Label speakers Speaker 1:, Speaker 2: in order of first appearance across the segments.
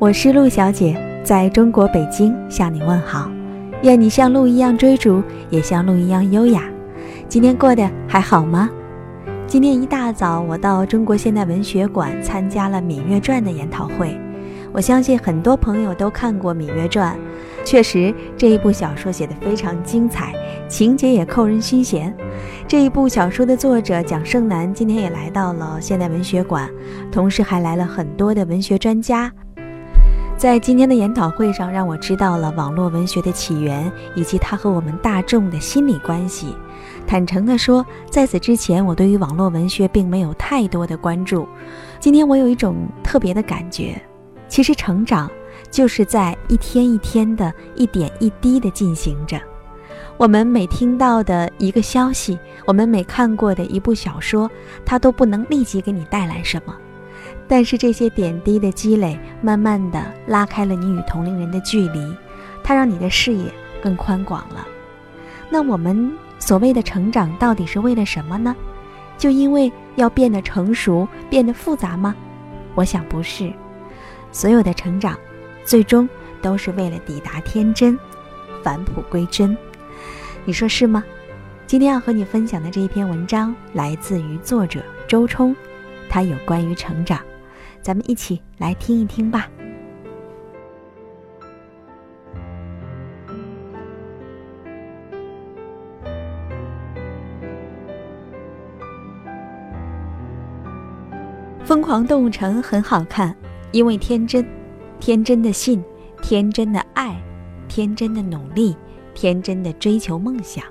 Speaker 1: 我是陆小姐，在中国北京向你问好。愿你像鹿一样追逐，也像鹿一样优雅。今天过得还好吗？今天一大早，我到中国现代文学馆参加了《芈月传》的研讨会。我相信很多朋友都看过《芈月传》，确实这一部小说写得非常精彩，情节也扣人心弦。这一部小说的作者蒋胜男今天也来到了现代文学馆，同时还来了很多的文学专家。在今天的研讨会上，让我知道了网络文学的起源以及它和我们大众的心理关系。坦诚地说，在此之前，我对于网络文学并没有太多的关注。今天我有一种特别的感觉，其实成长就是在一天一天的一点一滴的进行着。我们每听到的一个消息，我们每看过的一部小说，它都不能立即给你带来什么。但是这些点滴的积累，慢慢的拉开了你与同龄人的距离，它让你的视野更宽广了。那我们所谓的成长，到底是为了什么呢？就因为要变得成熟、变得复杂吗？我想不是。所有的成长，最终都是为了抵达天真，返璞归真。你说是吗？今天要和你分享的这一篇文章，来自于作者周冲，他有关于成长。咱们一起来听一听吧。《疯狂动物城》很好看，因为天真，天真的信，天真的爱，天真的努力，天真的追求梦想。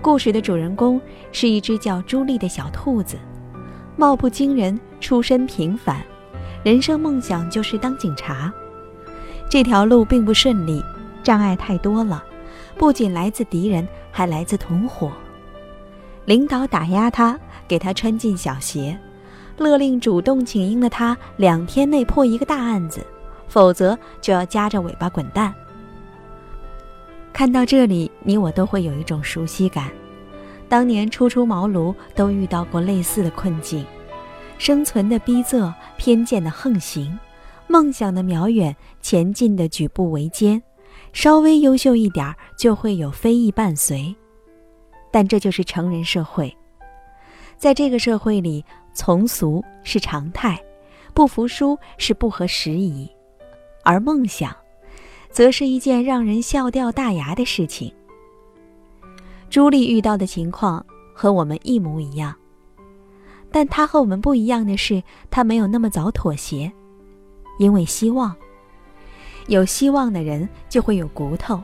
Speaker 1: 故事的主人公是一只叫朱莉的小兔子。貌不惊人，出身平凡，人生梦想就是当警察。这条路并不顺利，障碍太多了，不仅来自敌人，还来自同伙。领导打压他，给他穿进小鞋，勒令主动请缨的他两天内破一个大案子，否则就要夹着尾巴滚蛋。看到这里，你我都会有一种熟悉感。当年初出茅庐，都遇到过类似的困境：生存的逼仄，偏见的横行，梦想的渺远，前进的举步维艰。稍微优秀一点儿，就会有非议伴随。但这就是成人社会，在这个社会里，从俗是常态，不服输是不合时宜，而梦想，则是一件让人笑掉大牙的事情。朱莉遇到的情况和我们一模一样，但她和我们不一样的是，她没有那么早妥协，因为希望。有希望的人就会有骨头，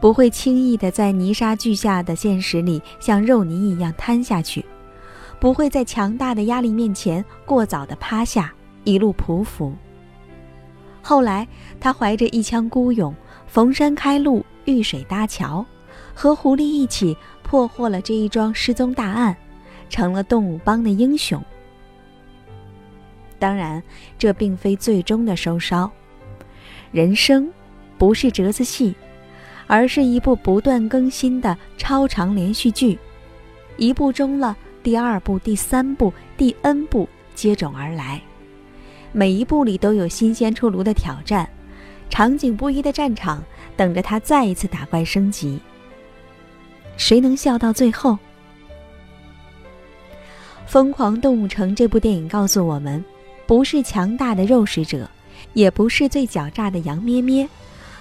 Speaker 1: 不会轻易的在泥沙俱下的现实里像肉泥一样瘫下去，不会在强大的压力面前过早的趴下，一路匍匐。后来，他怀着一腔孤勇，逢山开路，遇水搭桥。和狐狸一起破获了这一桩失踪大案，成了动物帮的英雄。当然，这并非最终的收梢。人生不是折子戏，而是一部不断更新的超长连续剧。一部中了，第二部、第三部、第 N 部接踵而来，每一部里都有新鲜出炉的挑战，场景不一的战场等着他再一次打怪升级。谁能笑到最后？《疯狂动物城》这部电影告诉我们，不是强大的肉食者，也不是最狡诈的羊咩咩，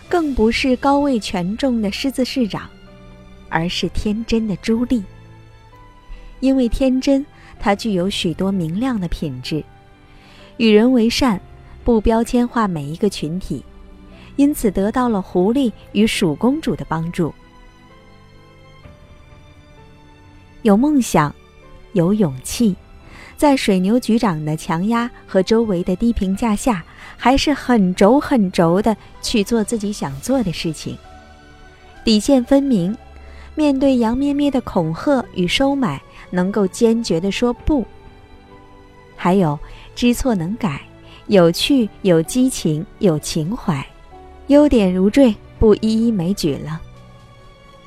Speaker 1: 更不是高位权重的狮子市长，而是天真的朱莉。因为天真，它具有许多明亮的品质：与人为善，不标签化每一个群体，因此得到了狐狸与鼠公主的帮助。有梦想，有勇气，在水牛局长的强压和周围的低评价下，还是很轴很轴的去做自己想做的事情，底线分明。面对杨咩咩的恐吓与收买，能够坚决地说不。还有知错能改，有趣、有激情、有情怀，优点如坠，不一一枚举了。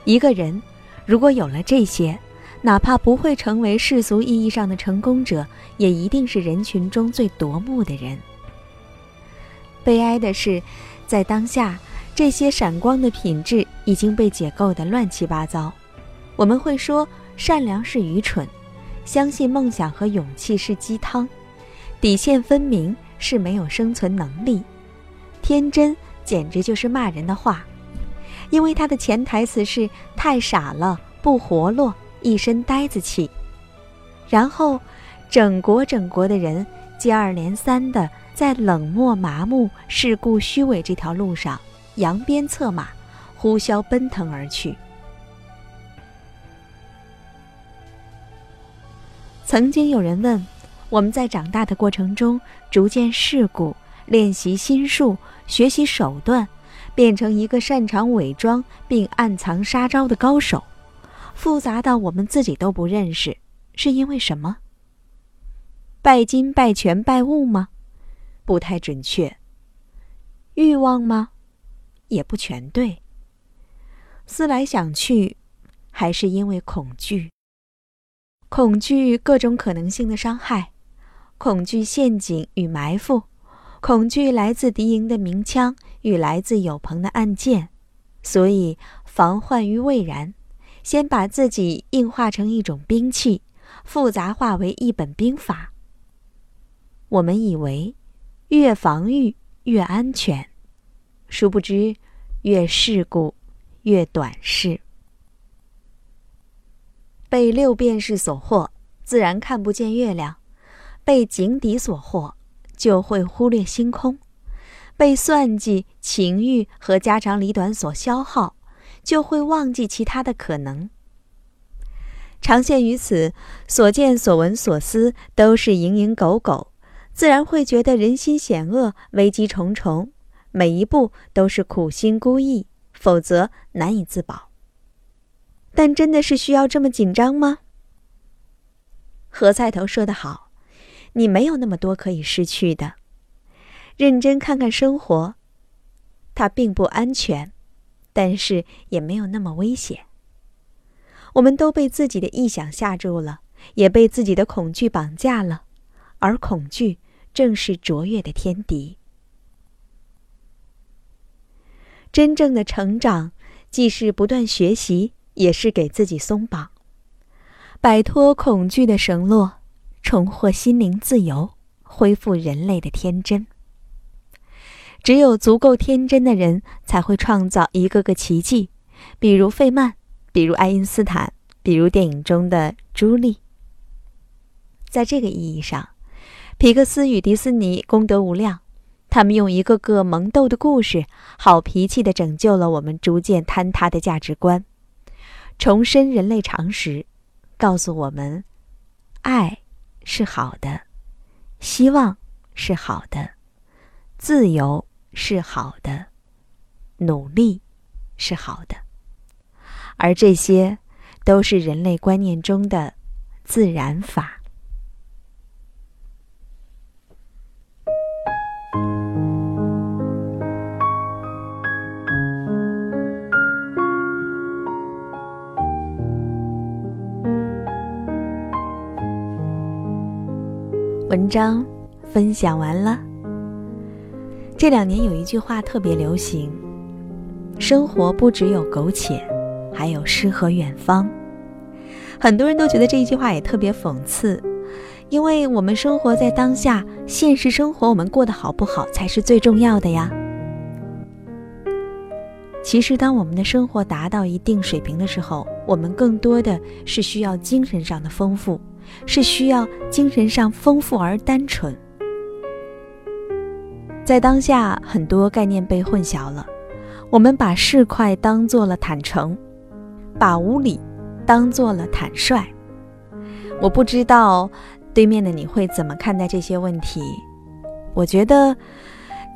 Speaker 1: 一个人如果有了这些，哪怕不会成为世俗意义上的成功者，也一定是人群中最夺目的人。悲哀的是，在当下，这些闪光的品质已经被解构得乱七八糟。我们会说，善良是愚蠢，相信梦想和勇气是鸡汤，底线分明是没有生存能力，天真简直就是骂人的话，因为它的潜台词是太傻了，不活络，一身呆子气。然后，整国整国的人接二连三的在冷漠、麻木、世故、虚伪这条路上扬鞭策马，呼啸奔腾而去。曾经有人问：我们在长大的过程中，逐渐世故，练习心术，学习手段，变成一个擅长伪装并暗藏杀招的高手，复杂到我们自己都不认识。是因为什么？拜金、拜权、拜物吗？不太准确。欲望吗？也不全对。思来想去，还是因为恐惧。恐惧各种可能性的伤害，恐惧陷阱与埋伏，恐惧来自敌营的鸣枪与来自友朋的暗箭，所以防患于未然，先把自己硬化成一种兵器。复杂化为一本兵法。我们以为越防御越安全，殊不知越世故越短视。被六便士所惑，自然看不见月亮；被井底所惑，就会忽略星空；被算计、情欲和家长里短所消耗，就会忘记其他的可能。长陷于此，所见所闻所思都是蝇营狗苟，自然会觉得人心险恶，危机重重，每一步都是苦心孤诣，否则难以自保。但真的是需要这么紧张吗？何菜头说得好：“你没有那么多可以失去的。认真看看生活，它并不安全，但是也没有那么危险。”我们都被自己的臆想吓住了，也被自己的恐惧绑架了，而恐惧正是卓越的天敌。真正的成长，既是不断学习，也是给自己松绑，摆脱恐惧的绳络，重获心灵自由，恢复人类的天真。只有足够天真的人，才会创造一个个奇迹，比如费曼。比如爱因斯坦，比如电影中的朱莉。在这个意义上，皮克斯与迪士尼功德无量，他们用一个个萌逗的故事，好脾气地拯救了我们逐渐坍塌的价值观，重申人类常识，告诉我们：爱是好的，希望是好的，自由是好的，努力是好的。而这些，都是人类观念中的自然法。文章分享完了。这两年有一句话特别流行：生活不只有苟且。还有诗和远方，很多人都觉得这一句话也特别讽刺，因为我们生活在当下，现实生活我们过得好不好才是最重要的呀。其实，当我们的生活达到一定水平的时候，我们更多的是需要精神上的丰富，是需要精神上丰富而单纯。在当下，很多概念被混淆了，我们把市侩当做了坦诚。把无理当做了坦率，我不知道对面的你会怎么看待这些问题。我觉得，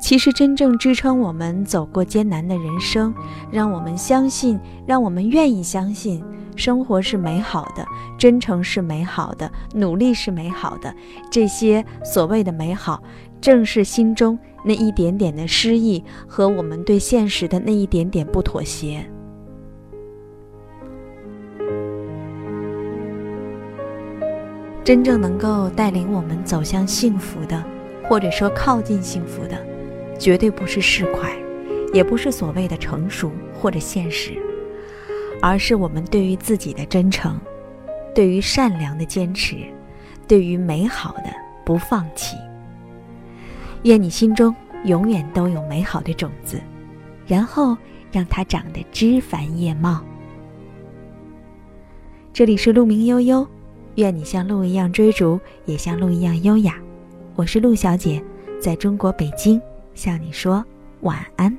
Speaker 1: 其实真正支撑我们走过艰难的人生，让我们相信，让我们愿意相信，生活是美好的，真诚是美好的，努力是美好的。这些所谓的美好，正是心中那一点点的失意和我们对现实的那一点点不妥协。真正能够带领我们走向幸福的，或者说靠近幸福的，绝对不是市侩，也不是所谓的成熟或者现实，而是我们对于自己的真诚，对于善良的坚持，对于美好的不放弃。愿你心中永远都有美好的种子，然后让它长得枝繁叶茂。这里是鹿鸣悠悠，愿你像鹿一样追逐，也像鹿一样优雅。我是鹿小姐，在中国北京向你说晚安。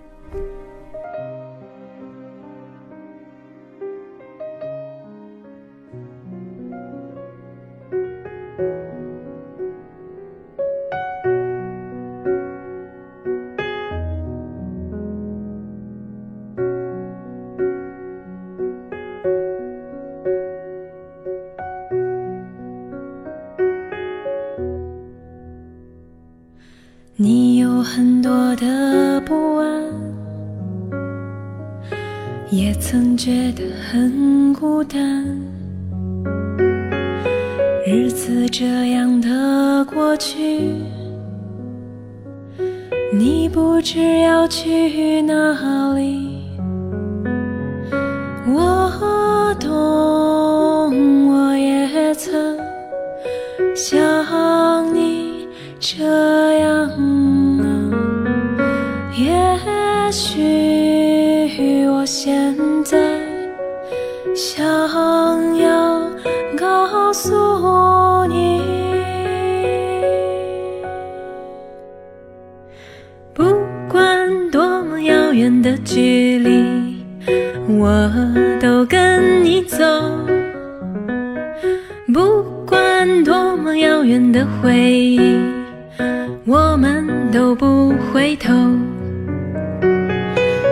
Speaker 2: 觉得很孤单。日子这样的过去，你不知要去哪里。我懂，我也曾像你这样啊。也许我。现在你，不管多么遥远的距离，我都跟你走；不管多么遥远的回忆，我们都不回头。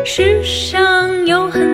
Speaker 2: 世上有很